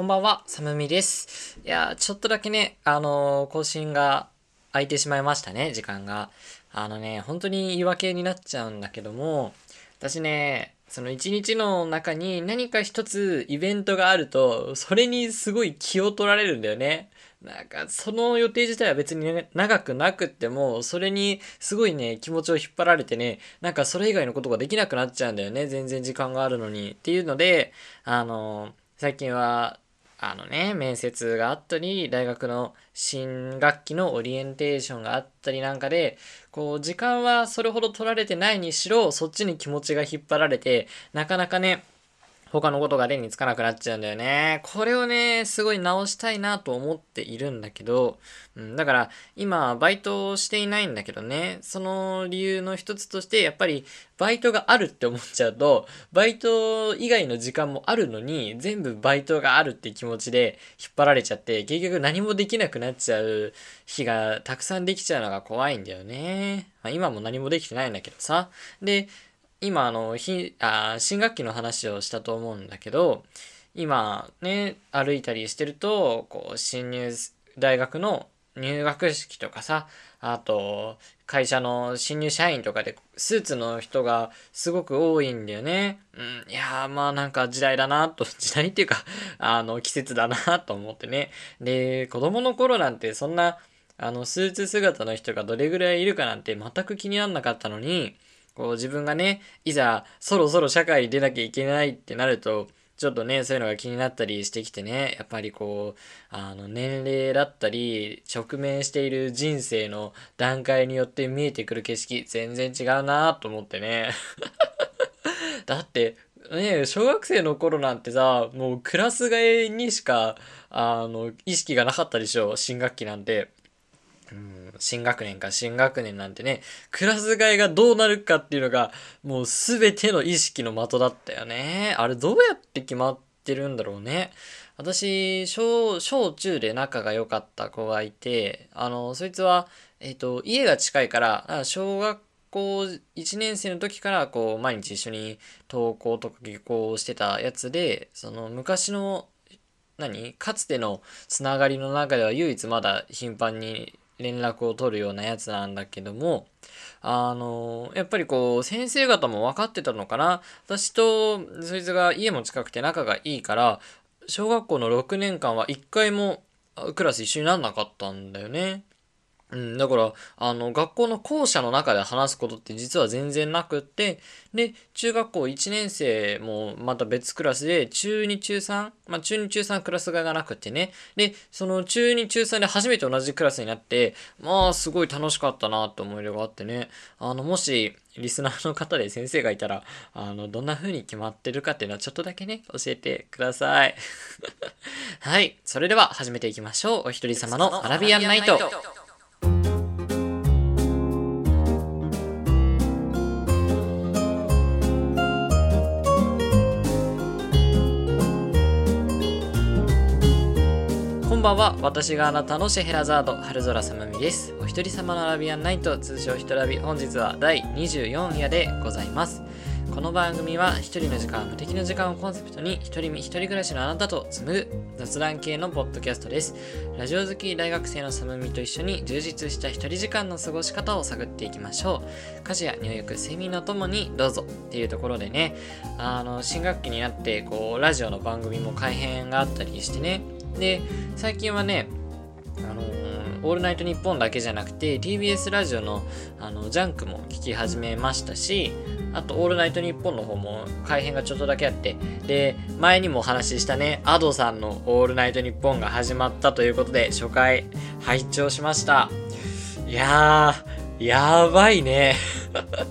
こんばんは、サムミです。いや、ちょっとだけね、あのー、更新が空いてしまいましたね、時間が。あのね、本当に言い訳になっちゃうんだけども、私ね、その一日の中に何か一つイベントがあると、それにすごい気を取られるんだよね。なんか、その予定自体は別にね、長くなくっても、それにすごいね、気持ちを引っ張られてね、なんかそれ以外のことができなくなっちゃうんだよね。全然時間があるのに。っていうので、あの、最近は、あのね、面接があったり、大学の新学期のオリエンテーションがあったりなんかで、こう、時間はそれほど取られてないにしろ、そっちに気持ちが引っ張られて、なかなかね、他のことが例につかなくなっちゃうんだよね。これをね、すごい直したいなと思っているんだけど、うん、だから今バイトをしていないんだけどね、その理由の一つとしてやっぱりバイトがあるって思っちゃうと、バイト以外の時間もあるのに全部バイトがあるって気持ちで引っ張られちゃって結局何もできなくなっちゃう日がたくさんできちゃうのが怖いんだよね。まあ、今も何もできてないんだけどさ。で、今あのひあ新学期の話をしたと思うんだけど今ね歩いたりしてるとこう新入大学の入学式とかさあと会社の新入社員とかでスーツの人がすごく多いんだよね。うん、いやーまあなんか時代だなと、時代っていうかあの季節だなと思ってね。で、子供の頃なんてそんなあのスーツ姿の人がどれぐらいいるかなんて全く気になんなかったのに、こう自分がね、いざそろそろ社会に出なきゃいけないってなると、ちょっとね、そういうのが気になったりしてきてね、やっぱりこう、あの、年齢だったり、直面している人生の段階によって見えてくる景色、全然違うなと思ってね。だって、ね小学生の頃なんてさ、もうクラス替えにしか、あの、意識がなかったでしょ、新学期なんて。うん、新学年か新学年なんてね、クラス替えがどうなるかっていうのが、もう全ての意識の的だったよね。あれどうやって決まってるんだろうね。私、小、小中で仲が良かった子がいて、あの、そいつは、えっ、ー、と、家が近いから、小学校1年生の時から、こう、毎日一緒に登校とか下校してたやつで、その、昔の何？かつてのつながりの中では唯一まだ頻繁に連絡を取るようなやつなんだけども、あの、やっぱりこう、先生方も分かってたのかな私とそいつが家も近くて仲がいいから、小学校の6年間は1回もクラス一緒になんなかったんだよね。うん、だから、あの、学校の校舎の中で話すことって実は全然なくって、で、中学校1年生もまた別クラスで、中2、中3、まあ、中2、中3クラス替えがなくてね、で、その中2、中3で初めて同じクラスになって、まあ、すごい楽しかったなって思い出があってね、あの、もし、リスナーの方で先生がいたら、あの、どんな風に決まってるかっていうのはちょっとだけね、教えてください。はい。それでは始めていきましょう。お一人様のアラビアンナイト。んばんは。私があなたのシェヘラザード春空さまみです。お一人様のアラビアンナイト通称ひとラビ本日は第24夜でございます。この番組は一人の時間無敵の時間をコンセプトに一人身一人暮らしのあなたと紡ぐ雑談系のポッドキャストです。ラジオ好き大学生のサムミと一緒に充実した一人時間の過ごし方を探っていきましょう。家事や入浴睡眠のともにどうぞっていうところでね。あの新学期になってこうラジオの番組も改編があったりしてね。で、最近はね、あのー、オールナイトニッポンだけじゃなくて、TBS ラジオの、あの、ジャンクも聞き始めましたし、あと、オールナイトニッポンの方も改編がちょっとだけあって、で、前にもお話ししたね、アドさんのオールナイトニッポンが始まったということで、初回、拝聴しました。いやー、やばいね。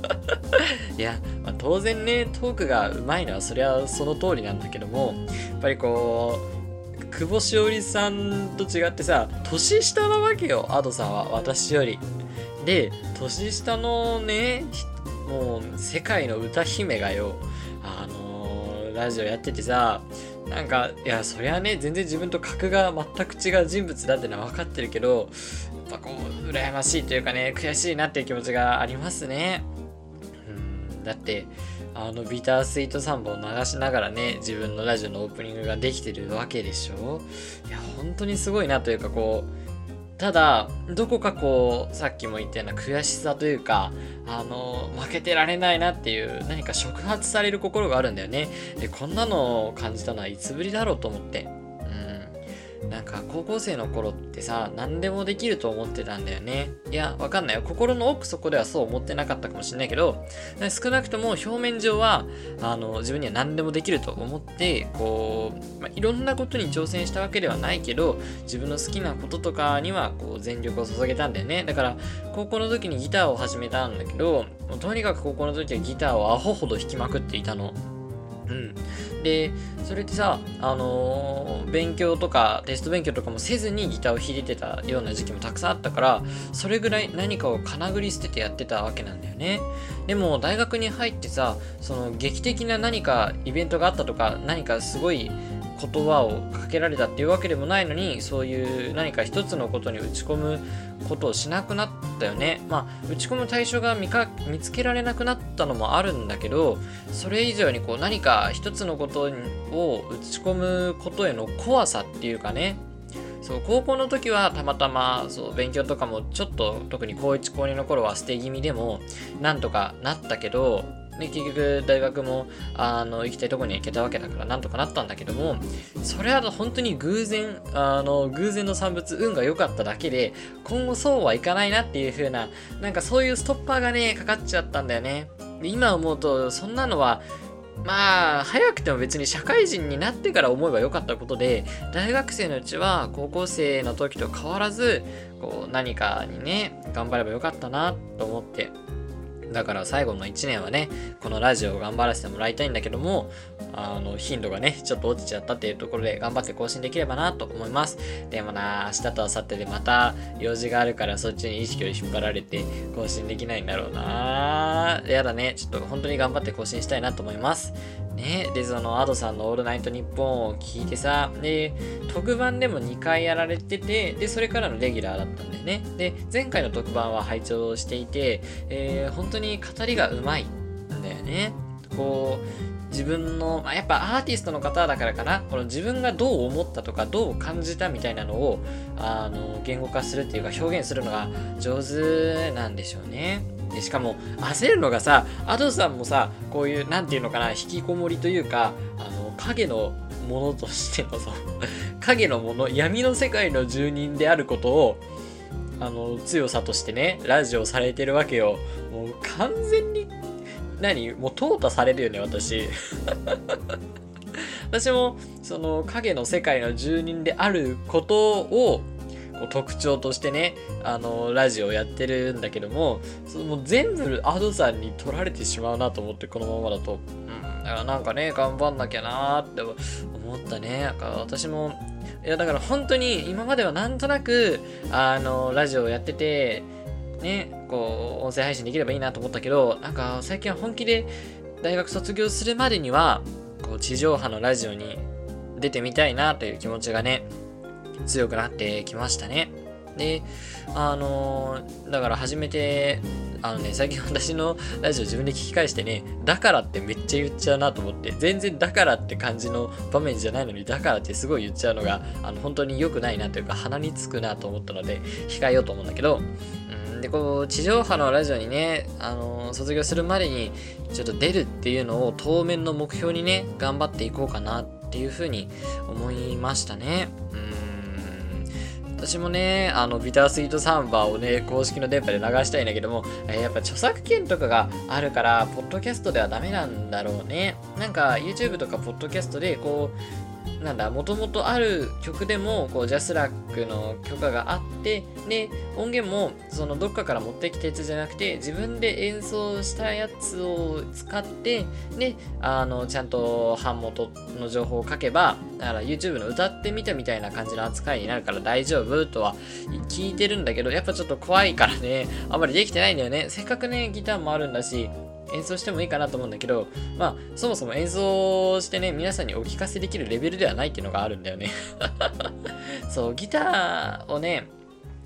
いや、まあ、当然ね、トークがうまいのはそりゃその通りなんだけども、やっぱりこう、久保しおりさんと違ってさ年下なわけよ Ado さんは私より。で年下のねもう世界の歌姫がよあのー、ラジオやっててさなんかいやそりゃね全然自分と格が全く違う人物だってのは分かってるけどやっぱこう羨ましいというかね悔しいなっていう気持ちがありますね。うんだってあのビタースイートサンバを流しながらね自分のラジオのオープニングができてるわけでしょ？いや本当にすごいなというかこうただどこかこうさっきも言ったような悔しさというかあの負けてられないなっていう何か触発される心があるんだよね。でこんなのを感じたのはいつぶりだろうと思って。なんか高校生の頃ってさ何でもできると思ってたんだよね。いやわかんないよ。心の奥底ではそう思ってなかったかもしれないけど少なくとも表面上はあの自分には何でもできると思ってこう、まあ、いろんなことに挑戦したわけではないけど自分の好きなこととかにはこう全力を注げたんだよね。だから高校の時にギターを始めたんだけどとにかく高校の時はギターをアホほど弾きまくっていたの。うん。で、それってさ、あのー、勉強とかテスト勉強とかもせずにギターを弾いてたような時期もたくさんあったから、それぐらい何かをかなぐり捨ててやってたわけなんだよね。でも大学に入ってさ、その劇的な何かイベントがあったとか、何かすごい言葉をかけられたっていうわけでもないのにそういう何か一つのことに打ち込むことをしなくなったよね。まあ打ち込む対象が見か見つけられなくなったのもあるんだけどそれ以上にこう何か一つのことを打ち込むことへの怖さっていうかね。そう高校の時はたまたまそう勉強とかもちょっと特に高1高2の頃は捨て気味でもなんとかなったけどで結局大学もあの行きたいとこに行けたわけだからなんとかなったんだけどもそれは本当に偶然あの偶然の産物運が良かっただけで今後そうはいかないなっていう風ななんかそういうストッパーがねかかっちゃったんだよね。で今思うとそんなのはまあ早くても別に社会人になってから思えばよかったことで大学生のうちは高校生の時と変わらずこう何かにね頑張ればよかったなと思って。だから最後の1年はね、このラジオを頑張らせてもらいたいんだけども、あの、頻度がね、ちょっと落ちちゃったっていうところで頑張って更新できればなと思います。でもな、明日と明後日でまた用事があるからそっちに意識を引っ張られて更新できないんだろうなやだね、ちょっと本当に頑張って更新したいなと思います。ね、で、その、アドさんのオールナイトニッポンを聞いてさ、で、特番でも2回やられてて、で、それからのレギュラーだったんだよね。で、前回の特番は拝聴していて、えー、本当に語りがうまいんだよね。こう、自分の、まあ、やっぱアーティストの方だからかな、この自分がどう思ったとか、どう感じたみたいなのを、あの、言語化するっていうか表現するのが上手なんでしょうね。でしかも焦るのがさアドさんもさこういう何て言うのかな引きこもりというかあの影のものとしてのそう 影のもの闇の世界の住人であることをあの強さとしてねラジオされてるわけよ。もう完全に何もう淘汰されるよね私。私もその影の世界の住人であることを特徴としてね、あの、ラジオやってるんだけども、その全部アドさんに取られてしまうなと思って、このままだと。うん。だからなんかね、頑張んなきゃなーって思ったね。なんか私も、いやだから本当に今まではなんとなく、あの、ラジオをやってて、ね、こう、音声配信できればいいなと思ったけど、なんか最近は本気で大学卒業するまでには、こう、地上波のラジオに出てみたいなという気持ちがね、強くなってきましたね。で、あのー、だから初めて、あのね、最近私のラジオ自分で聞き返してね、だからってめっちゃ言っちゃうなと思って、全然だからって感じの場面じゃないのに、だからってすごい言っちゃうのが、あの、本当に良くないなというか、鼻につくなと思ったので、控えようと思うんだけど、うんで、こう、地上波のラジオにね、あのー、卒業するまでに、ちょっと出るっていうのを当面の目標にね、頑張っていこうかなっていうふうに思いましたね。うん私もね、あの、ビタースイートサンバーをね、公式の電波で流したいんだけども、えー、やっぱ著作権とかがあるから、ポッドキャストではダメなんだろうね。なんか、YouTube とかポッドキャストで、こう、なんだ、もともとある曲でも、こう、ジャスラックの許可があって、で、音源も、その、どっかから持ってきたやつじゃなくて、自分で演奏したやつを使って、で、あの、ちゃんと版元の情報を書けば、だから YouTube の歌ってみたみたいな感じの扱いになるから大丈夫とは聞いてるんだけど、やっぱちょっと怖いからね、あんまりできてないんだよね。せっかくね、ギターもあるんだし、演奏してもいいかなと思うんだけど、まあ、そもそも演奏してね、皆さんにお聴かせできるレベルではないっていうのがあるんだよね そう、ギターをね、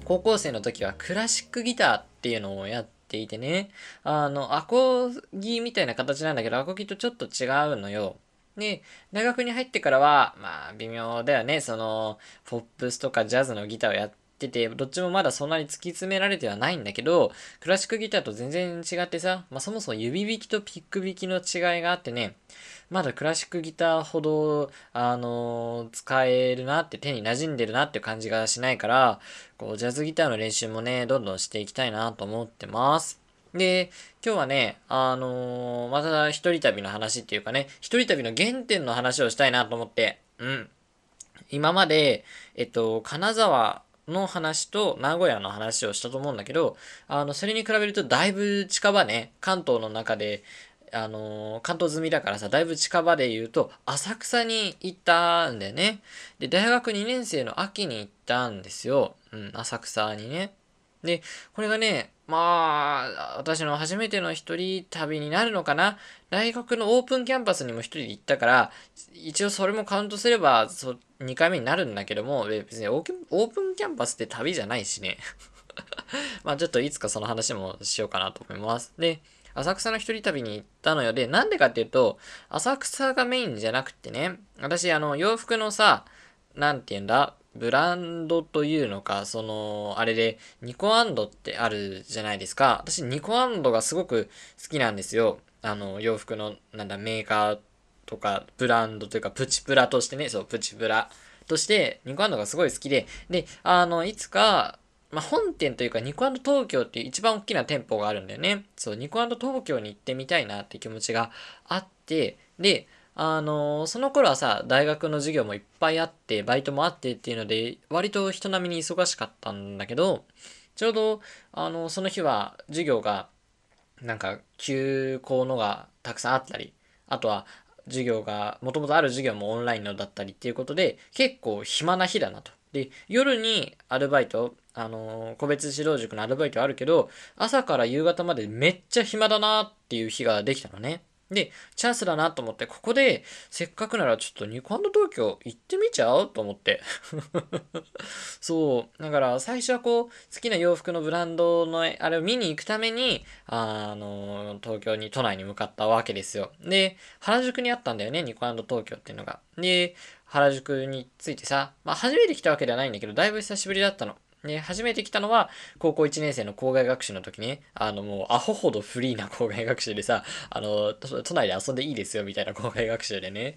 高校生の時はクラシックギターっていうのをやってっていてね、あの、アコギみたいな形なんだけど、アコギとちょっと違うのよ。で、大学に入ってからは、まあ、微妙だよね。その、ポップスとかジャズのギターをやってて、どっちもまだそんなに突き詰められてはないんだけど、クラシックギターと全然違ってさ、まあそもそも指弾きとピック弾きの違いがあってね、まだクラシックギターほど、あのー、使えるなって手に馴染んでるなって感じがしないから、こう、ジャズギターの練習もね、どんどんしていきたいなと思ってます。で、今日はね、あのー、また一人旅の話っていうかね、一人旅の原点の話をしたいなと思って、うん。今まで、えっと、金沢の話と名古屋の話をしたと思うんだけど、あの、それに比べるとだいぶ近場ね、関東の中で、あのー、関東済みだからさ、だいぶ近場で言うと、浅草に行ったんだよね。で、大学2年生の秋に行ったんですよ。うん、浅草にね。で、これがね、まあ、私の初めての一人旅になるのかな。大学のオープンキャンパスにも一人で行ったから、一応それもカウントすれば、そ2回目になるんだけども、別にオープンキャンパスって旅じゃないしね。まあちょっといつかその話もしようかなと思います。で、浅草の一人旅に行ったのよ。で、なんでかっていうと、浅草がメインじゃなくてね、私、あの、洋服のさ、なんて言うんだ、ブランドというのか、その、あれで、ニコアンドってあるじゃないですか。私、ニコアンドがすごく好きなんですよ。あの、洋服の、なんだ、メーカーとか、ブランドというか、プチプラとしてね、そう、プチプラとして、ニコアンドがすごい好きで、で、あの、いつか、まあ、本店というか、ニコアンド東京っていう一番大きな店舗があるんだよね。そう、ニコアンド東京に行ってみたいなって気持ちがあって、で、あのー、その頃はさ、大学の授業もいっぱいあって、バイトもあってっていうので、割と人並みに忙しかったんだけど、ちょうど、あの、その日は授業が、なんか、休校のがたくさんあったり、あとは、授業が、もともとある授業もオンラインのだったりっていうことで、結構暇な日だなと。で、夜にアルバイト、あのー、個別指導塾のアルバイトあるけど、朝から夕方までめっちゃ暇だなっていう日ができたのね。で、チャンスだなと思って、ここで、せっかくならちょっとニコ東京行ってみちゃうと思って。そう。だから、最初はこう、好きな洋服のブランドの、あれを見に行くために、あの、東京に、都内に向かったわけですよ。で、原宿にあったんだよね、ニコ東京っていうのが。で、原宿についてさ、まあ、初めて来たわけではないんだけど、だいぶ久しぶりだったの。ね、初めて来たのは、高校1年生の校外学習の時に、あの、もう、アホほどフリーな校外学習でさ、あの、都内で遊んでいいですよ、みたいな校外学習でね。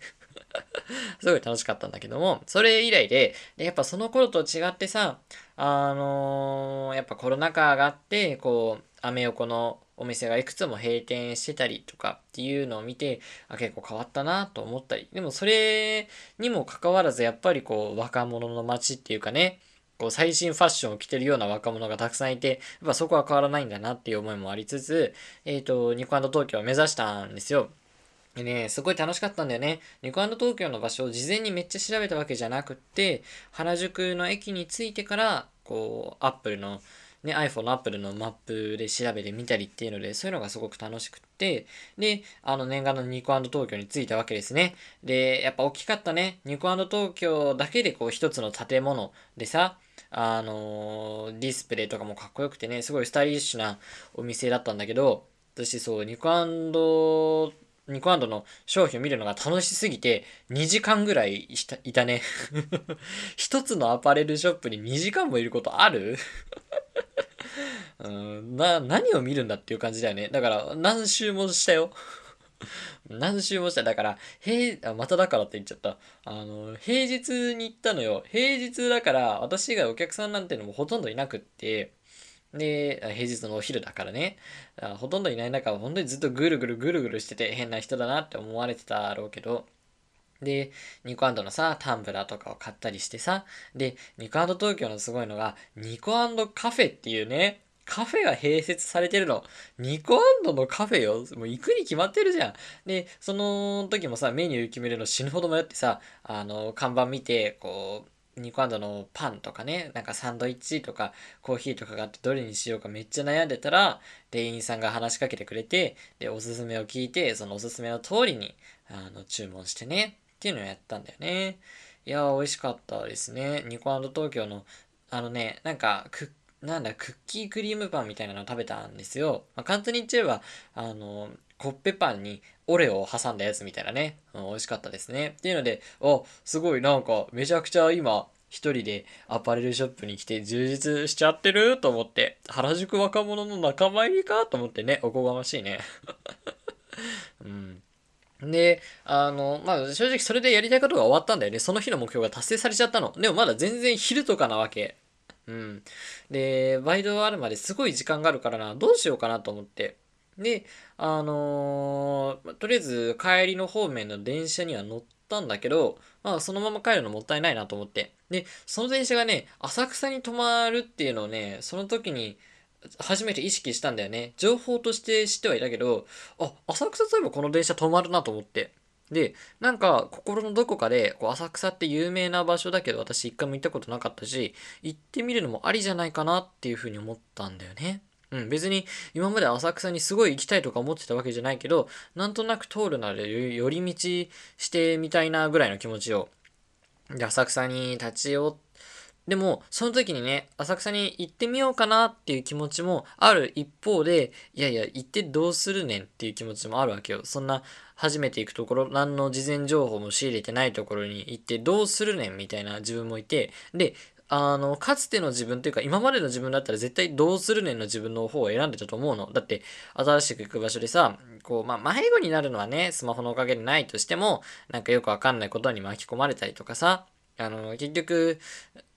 すごい楽しかったんだけども、それ以来で、でやっぱその頃と違ってさ、あのー、やっぱコロナ禍があって、こう、アメ横のお店がいくつも閉店してたりとかっていうのを見て、あ、結構変わったなと思ったり。でもそれにもかかわらず、やっぱりこう、若者の街っていうかね、こう最新ファッションを着てるような若者がたくさんいて、やっぱそこは変わらないんだなっていう思いもありつつ、えっ、ー、と、ニコ東京を目指したんですよ。でね、すごい楽しかったんだよね。ニコ東京の場所を事前にめっちゃ調べたわけじゃなくって、原宿の駅に着いてから、こう、アップルの、ね、iPhone の Apple のマップで調べてみたりっていうので、そういうのがすごく楽しくって、で、あの念願のニコ東京に着いたわけですね。で、やっぱ大きかったね。ニコ東京だけでこう一つの建物でさ、あの、ディスプレイとかもかっこよくてね、すごいスタイリッシュなお店だったんだけど、私そう、ニコニコの商品を見るのが楽しすぎて、2時間ぐらいいたね。一つのアパレルショップに2時間もいることある？うん、な、何を見るんだっていう感じだよね。だから、何周もしたよ。何周もした。だから、平、まただからって言っちゃった。あの、平日に行ったのよ。平日だから、私以外お客さんなんてのもほとんどいなくって、で、平日のお昼だからね。らほとんどいない中、本当にずっとぐるぐるぐるぐるしてて変な人だなって思われてたろうけど、で、ニコのさ、タンブラーとかを買ったりしてさ、で、ニコ東京のすごいのが、ニコカフェっていうね、カフェが併設されてるの。ニコアンドのカフェよ。もう行くに決まってるじゃん。で、その時もさ、メニュー決めるの死ぬほど迷ってさ、あの、看板見て、こう、ニコアンドのパンとかね、なんかサンドイッチとかコーヒーとかがあってどれにしようかめっちゃ悩んでたら、店員さんが話しかけてくれて、で、おすすめを聞いて、そのおすすめの通りに、あの、注文してね、っていうのをやったんだよね。いやー、美味しかったですね。ニコ東京の、あのね、なんか、クッなんだ、クッキークリームパンみたいなのを食べたんですよ。まあ、簡単に言っちゃえば、あの、コッペパンにオレオを挟んだやつみたいなね、うん、美味しかったですね。っていうので、あ、すごいなんかめちゃくちゃ今、一人でアパレルショップに来て充実しちゃってる？と思って、原宿若者の仲間入りか？と思ってね、おこがましいね。うん。で、あの、まあ、正直それでやりたいことが終わったんだよね。その日の目標が達成されちゃったの。でもまだ全然昼とかなわけ。うん。で、バイトあるまですごい時間があるからな、どうしようかなと思って。で、あのー、とりあえず帰りの方面の電車には乗ったんだけど、まあそのまま帰るのもったいないなと思って。で、その電車がね、浅草に止まるっていうのをね、その時に初めて意識したんだよね。情報として知ってはいたけど、あ、浅草といえばこの電車止まるなと思って。で、なんか心のどこかで、こう浅草って有名な場所だけど私一回も行ったことなかったし、行ってみるのもありじゃないかなっていうふうに思ったんだよね。うん、別に今まで浅草にすごい行きたいとか思ってたわけじゃないけど、なんとなく通るなら寄り道してみたいなぐらいの気持ちを。で、浅草に立ち寄って、でも、その時にね、浅草に行ってみようかなっていう気持ちもある一方で、いやいや、行ってどうするねんっていう気持ちもあるわけよ。そんな、初めて行くところ、何の事前情報も仕入れてないところに行ってどうするねんみたいな自分もいて、で、あの、かつての自分というか、今までの自分だったら絶対どうするねんの自分の方を選んでたと思うの。だって、新しく行く場所でさ、こう、まあ、迷子になるのはね、スマホのおかげでないとしても、なんかよくわかんないことに巻き込まれたりとかさ、あの、結局、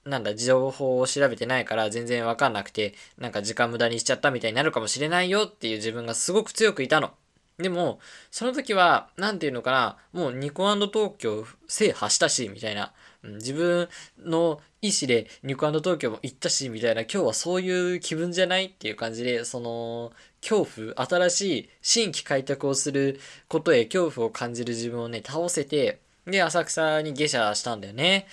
なんだ、情報を調べてないから全然わかんなくて、なんか時間無駄にしちゃったみたいになるかもしれないよっていう自分がすごく強くいたの。でも、その時は、なんていうのかな、もうニコ東京制覇したし、みたいな。自分の意思でニコ東京も行ったし、みたいな、今日はそういう気分じゃないっていう感じで、その、恐怖、新しい新規開拓をすることへ恐怖を感じる自分をね、倒せて、で、浅草に下車したんだよね。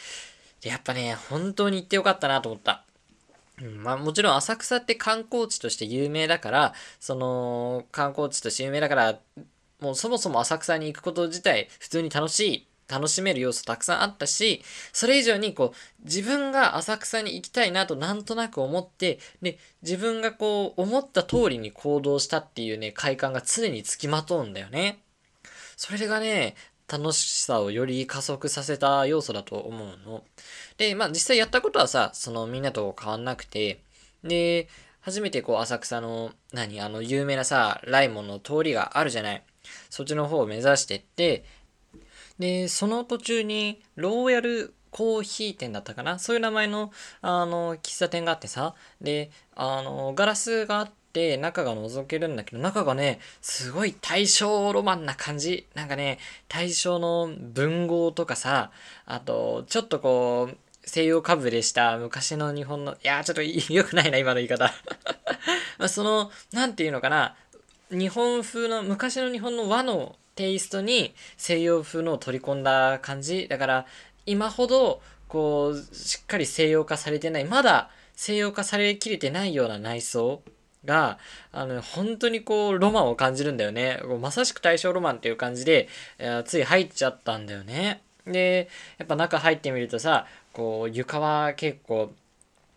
やっぱね、本当に行ってよかったなと思った。うん、まあもちろん浅草って観光地として有名だから、その観光地として有名だから、もうそもそも浅草に行くこと自体普通に楽しい、楽しめる要素たくさんあったし、それ以上にこう自分が浅草に行きたいなとなんとなく思って、で、自分がこう思った通りに行動したっていうね、快感が常につきまとうんだよね。それがね、楽しさをより加速させた要素だと思うの。で、まあ実際やったことはさ、そのみんなと変わんなくて、で、初めてこう浅草の、何、あの有名なさ、ライモンの通りがあるじゃない。そっちの方を目指してって、で、その途中に、ローヤルコーヒー店だったかなそういう名前の、あの、喫茶店があってさ、で、あの、ガラスがあっ、って中が覗けるんだけど、中がね、すごい大正ロマンな感じ。なんかね、大正の文豪とかさ、あと、ちょっとこう、西洋かぶれした昔の日本の、いやちょっと 良くないな、今の言い方。まあその、なんていうのかな、日本風の、昔の日本の和のテイストに西洋風のを取り込んだ感じ。だから、今ほど、こう、しっかり西洋化されてない、まだ西洋化されきれてないような内装が、あの、本当にこう、ロマンを感じるんだよね。まさしく大正ロマンっていう感じで、えつい入っちゃったんだよね。で、やっぱ中入ってみるとさ、こう、床は結構、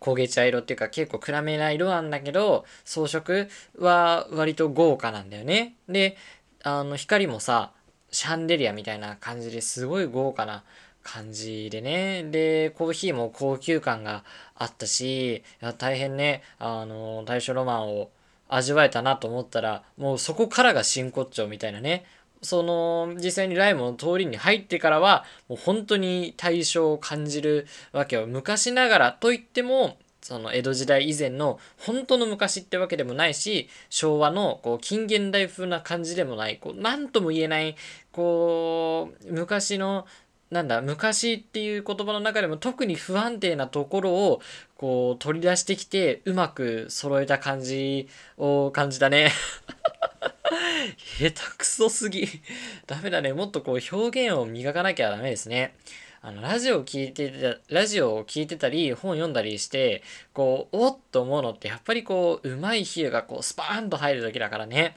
焦げ茶色っていうか結構暗めな色なんだけど、装飾は割と豪華なんだよね。で、あの、光もさ、シャンデリアみたいな感じですごい豪華な感じでね。で、コーヒーも高級感があったし、大変ね、あの、大正ロマンを味わえたなと思ったら、もうそこからが真骨頂みたいなね。その、実際にライムの通りに入ってからは、もう本当に大正を感じるわけよ。昔ながらといっても、その江戸時代以前の本当の昔ってわけでもないし、昭和のこう近現代風な感じでもない、こう、なんとも言えない、こう、昔のなんだ、昔っていう言葉の中でも特に不安定なところをこう取り出してきてうまく揃えた感じを感じたね。下手くそすぎ。ダメだね。もっとこう表現を磨かなきゃダメですね。あの、ラジオを聞いてた、ラジオを聞いてたり、本読んだりして、こう、おっと思うのって、やっぱりこう、うまい比喩がこう、スパーンと入る時だからね。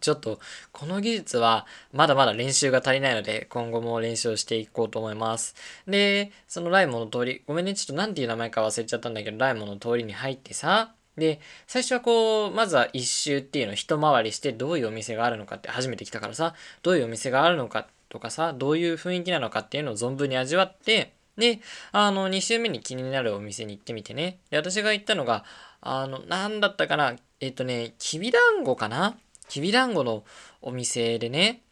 ちょっと、この技術は、まだまだ練習が足りないので、今後も練習をしていこうと思います。で、そのライモの通り、ごめんね、ちょっと何ていう名前か忘れちゃったんだけど、ライモの通りに入ってさ、で、最初はこう、まずは一周っていうのを一回りして、どういうお店があるのかって初めて来たからさ、どういうお店があるのかとかさ、どういう雰囲気なのかっていうのを存分に味わって、で、あの、2週目に気になるお店に行ってみてね。で、私が行ったのが、あの、なんだったかな、えっ、とね、きびだんごかなきびだんごのお店でね、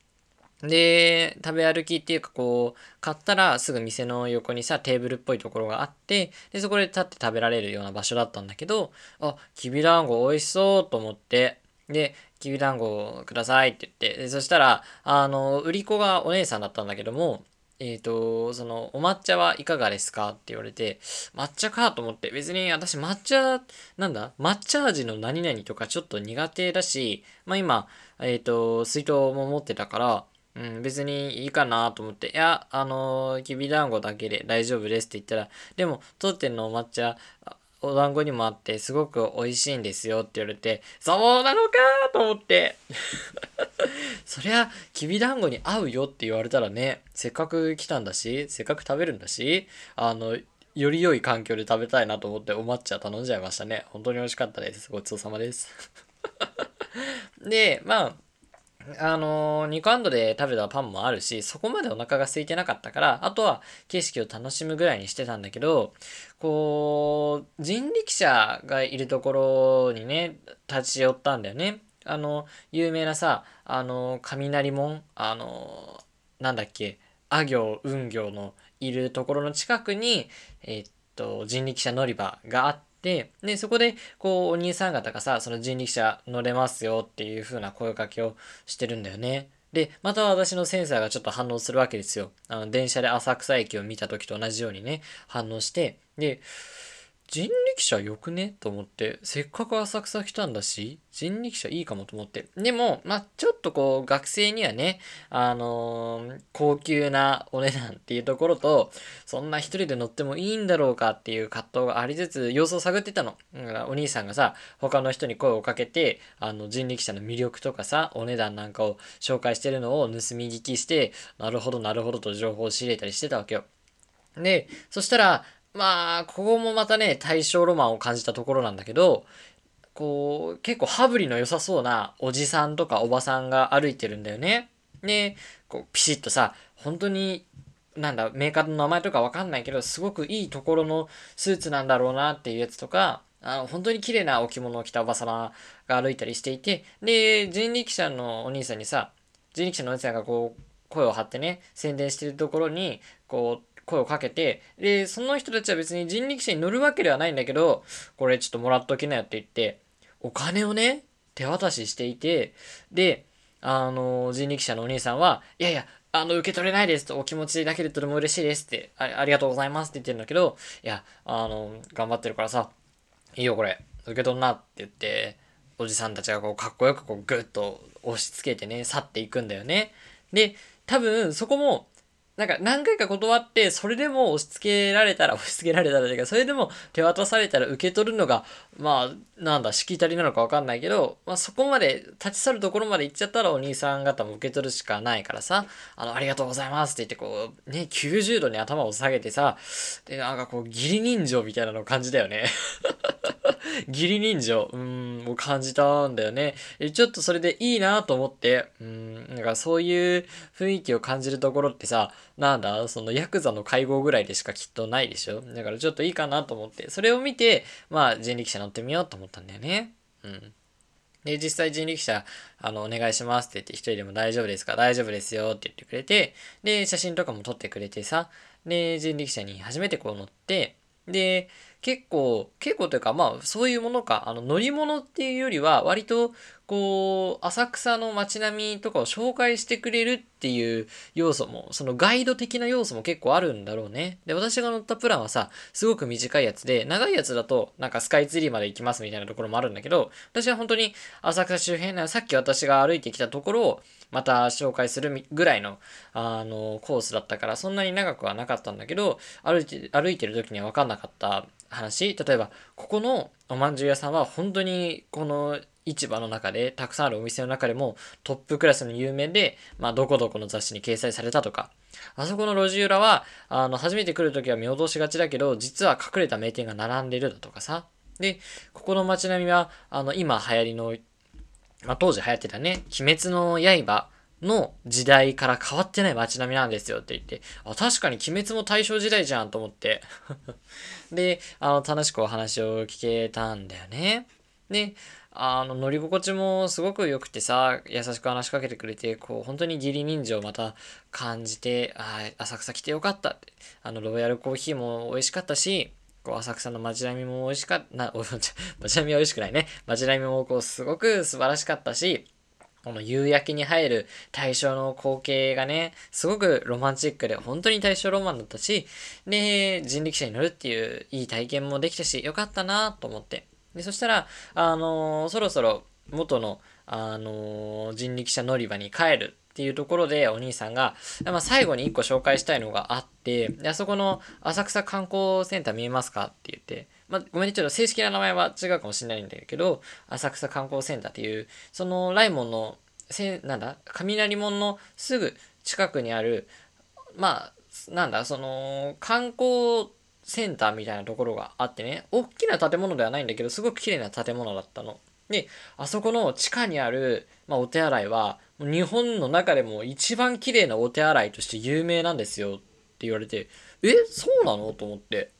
で、食べ歩きっていうかこう、買ったらすぐ店の横にさ、テーブルっぽいところがあって、で、そこで立って食べられるような場所だったんだけど、あ、きびだんご美味しそうと思って、で、きびだんごくださいって言って、でそしたら、あの、売り子がお姉さんだったんだけども、えっ、ー、と、その、お抹茶はいかがですかって言われて、抹茶かと思って、別に私抹茶、なんだ抹茶味の何々とかちょっと苦手だし、まあ今、えっ、ー、と、水筒も持ってたから、うん、別にいいかなと思って、いや、あのー、きびだんごだけで大丈夫ですって言ったら、でも、当店のお抹茶、お団子にもあってすごく美味しいんですよって言われて、そうなのかと思って。そりゃ、きびだんごに合うよって言われたらね、せっかく来たんだし、せっかく食べるんだし、あの、より良い環境で食べたいなと思ってお抹茶頼んじゃいましたね。本当に美味しかったです。ごちそうさまです。で、まあ、あのー、ニコアンドで食べたパンもあるし、そこまでお腹が空いてなかったから、あとは景色を楽しむぐらいにしてたんだけど、こう、人力車がいるところにね、立ち寄ったんだよね。あの、有名なさ、あの、雷門、あの、なんだっけ、あ行、運行のいるところの近くに、えっと、人力車乗り場があって、で、で、そこで、こう、お兄さん方がさ、その人力車乗れますよっていう風な声かけをしてるんだよね。で、また私のセンサーがちょっと反応するわけですよ。あの、電車で浅草駅を見た時と同じようにね、反応して、で、人力車よくね？と思って、せっかく浅草来たんだし、人力車いいかもと思って。でも、まあ、ちょっとこう、学生にはね、あのー、高級なお値段っていうところと、そんな一人で乗ってもいいんだろうかっていう葛藤がありつつ、様子を探ってたの。だからお兄さんがさ、他の人に声をかけて、あの、人力車の魅力とかさ、お値段なんかを紹介してるのを盗み聞きして、なるほど、なるほどと情報を仕入れたりしてたわけよ。で、そしたら、まあ、ここもまたね、大正ロマンを感じたところなんだけど、こう、結構羽振りの良さそうなおじさんとかおばさんが歩いてるんだよね。で、こう、ピシッとさ、本当に、なんだ、メーカーの名前とかわかんないけど、すごくいいところのスーツなんだろうなっていうやつとか、あの、本当に綺麗な置物を着たおばさまが歩いたりしていて、で、人力車のお兄さんにさ、人力車のお兄さんがこう、声を張ってね、宣伝してるところに、こう、声をかけて、で、その人たちは別に人力車に乗るわけではないんだけど、これちょっともらっときなよって言って、お金をね、手渡ししていて、で、あの、人力車のお兄さんは、いやいや、あの、受け取れないですと、お気持ちだけでとても嬉しいですってあ、りがとうございますって言ってるんだけど、いや、あの、頑張ってるからさ、いいよこれ、受け取んなって言って、おじさんたちがこう、かっこよくこう、ぐっと押し付けてね、去っていくんだよね。で、多分、そこも、なんか何回か断って、それでも押し付けられたら、押し付けられたらというか、それでも手渡されたら受け取るのが、まあ、なんだ、しきたりなのかわかんないけど、まあそこまで、立ち去るところまで行っちゃったらお兄さん方も受け取るしかないからさ、あの、ありがとうございますって言ってこう、ね、90度に頭を下げてさ、で、なんかこう、義理人情みたいなのを感じたよね。義理人情、うん、を感じたんだよね。ちょっとそれでいいなと思って、うん、なんかそういう雰囲気を感じるところってさ、なんだ、そのヤクザの会合ぐらいでしかきっとないでしょ？だからちょっといいかなと思って、それを見て、まあ人力車乗ってみようと思ったんだよね。うん。で、実際人力車、あの、お願いしますって言って、一人でも大丈夫ですか？大丈夫ですよって言ってくれて、で、写真とかも撮ってくれてさ、で、人力車に初めてこう乗って、で、結構、結構というか、まあ、そういうものか、あの、乗り物っていうよりは、割と、こう、浅草の街並みとかを紹介してくれるっていう要素も、そのガイド的な要素も結構あるんだろうね。で、私が乗ったプランはさ、すごく短いやつで、長いやつだと、なんかスカイツリーまで行きますみたいなところもあるんだけど、私は本当に浅草周辺なさっき私が歩いてきたところを、また紹介するぐらいの、あの、コースだったから、そんなに長くはなかったんだけど、歩いて、歩いてる時には分かんなかった話、例えば、ここのおまんじゅう屋さんは本当にこの市場の中で、たくさんあるお店の中でもトップクラスの有名で、まあ、どこどこの雑誌に掲載されたとか、あそこの路地裏は、あの、初めて来るときは見落としがちだけど、実は隠れた名店が並んでるだとかさ。で、ここの街並みは、あの、今流行りの、まあ、当時流行ってたね、鬼滅の刃の時代から変わってない街並みなんですよって言って、あ、確かに鬼滅も大正時代じゃんと思って で、あの、楽しくお話を聞けたんだよね。で、あの、乗り心地もすごく良くてさ、優しく話しかけてくれて、こう、本当に義理人情をまた感じて、あ浅草来てよかったって。あの、ロイヤルコーヒーも美味しかったし、こう、浅草の街並みも美味しかった、な、街並みは美味しくないね。街並みもこう、すごく素晴らしかったし、この夕焼けに入る大正の光景がね、すごくロマンチックで、本当に大正ロマンだったし、で、人力車に乗るっていういい体験もできたし、よかったなと思って。で、そしたら、あのー、そろそろ元の、あのー、人力車乗り場に帰るっていうところでお兄さんが、まあ、最後に一個紹介したいのがあって、あそこの浅草観光センター見えますかって言って、まあ、ごめんね、ちょっと正式な名前は違うかもしれないんだけど、浅草観光センターっていう、そのライモンの、せなんだ、雷門のすぐ近くにある、まあ、なんだ、その、観光センターみたいなところがあってね、大きな建物ではないんだけど、すごく綺麗な建物だったの。で、あそこの地下にある、まあ、お手洗いは、日本の中でも一番綺麗なお手洗いとして有名なんですよって言われて、え、そうなの？と思って。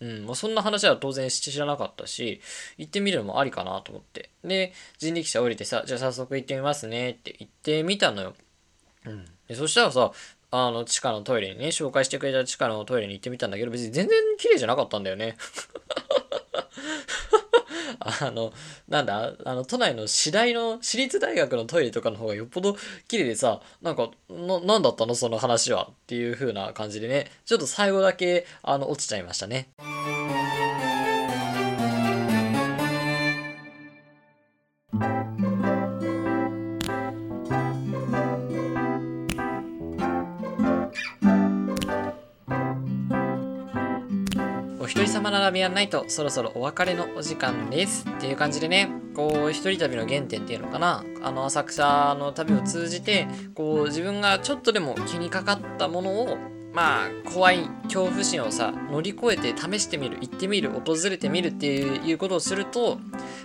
うん、まあ、そんな話は当然知らなかったし、行ってみるのもありかなと思って。で、人力車降りてさ、じゃあ早速行ってみますねって言ってみたのよ。うん。でそしたらさ、あの、地下のトイレにね、紹介してくれた地下のトイレに行ってみたんだけど、別に全然綺麗じゃなかったんだよね。あの、なんだ、あの、都内の私大の、私立大学のトイレとかの方がよっぽど綺麗でさ、なんか、な、なんだったの？その話は。っていう風な感じでね、ちょっと最後だけ、あの、落ちちゃいましたね。一人様並びやないとそろそろお別れのお時間です。っていう感じでねこう一人旅の原点っていうのかな。あの浅草の旅を通じてこう自分がちょっとでも気にかかったものをまあ怖い恐怖心をさ乗り越えて試してみる行ってみる訪れてみるっていうことをすると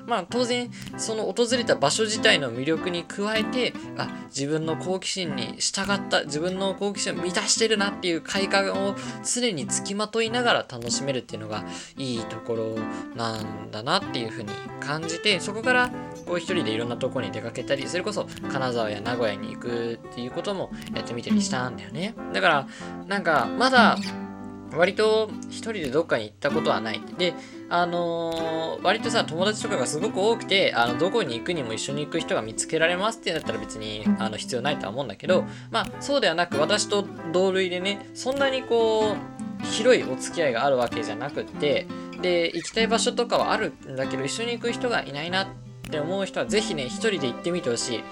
まあ当然その訪れた場所自体の魅力に加えてあ自分の好奇心に従った自分の好奇心を満たしてるなっていう快感を常につきまといながら楽しめるっていうのがいいところなんだなっていうふうに感じてそこからこう一人でいろんなとこに出かけたりそれこそ金沢や名古屋に行くっていうこともやってみたりしたんだよねだからなんかまだ割と一人でどっかに行ったことはない。で、あのー、割とさ、友達とかがすごく多くて、あの、どこに行くにも一緒に行く人が見つけられますってなったら別に、あの、必要ないとは思うんだけど、まあ、そうではなく、私と同類でね、そんなにこう、広いお付き合いがあるわけじゃなくって、で、行きたい場所とかはあるんだけど、一緒に行く人がいないなって思う人は、ぜひね、一人で行ってみてほしい。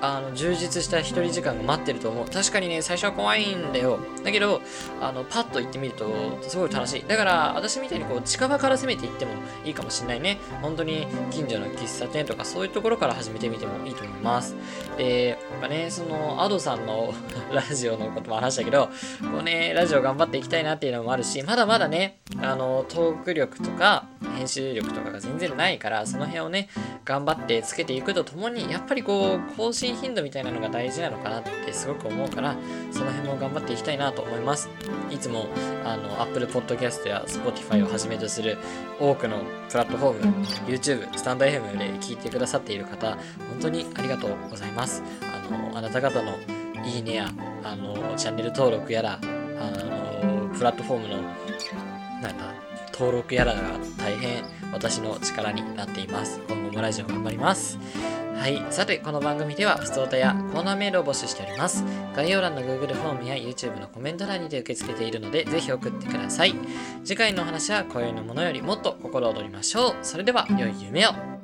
あの充実した一人時間が待ってると思う。確かにね最初は怖いんだよ。だけどあのパッと行ってみるとすごい楽しい。だから私みたいにこう近場から攻めていってもいいかもしれないね。本当に近所の喫茶店とかそういうところから始めてみてもいいと思います。でやっぱねその Ado さんの ラジオのことも話したけどこうねラジオ頑張っていきたいなっていうのもあるしまだまだねあのトーク力とか編集力とかが全然ないからその辺をね頑張ってつけていくとともにやっぱりこう更新信頻度みたいなのが大事なのかなってすごく思うからその辺も頑張っていきたいなと思います。いつもあの Apple Podcast や Spotify をはじめとする多くのプラットフォーム YouTube スタンド FM で聞いてくださっている方本当にありがとうございます。あのあなた方のいいねやあのチャンネル登録やらあのプラットフォームのなんだ登録やらが大変私の力になっています。今後もラジオ頑張りますはい。さて、この番組では、普通歌やコーナーメールを募集しております。概要欄の Google フォームや YouTube のコメント欄にて受け付けているので、ぜひ送ってください。次回のお話は、今宵のものよりもっと心躍りましょう。それでは、良い夢を。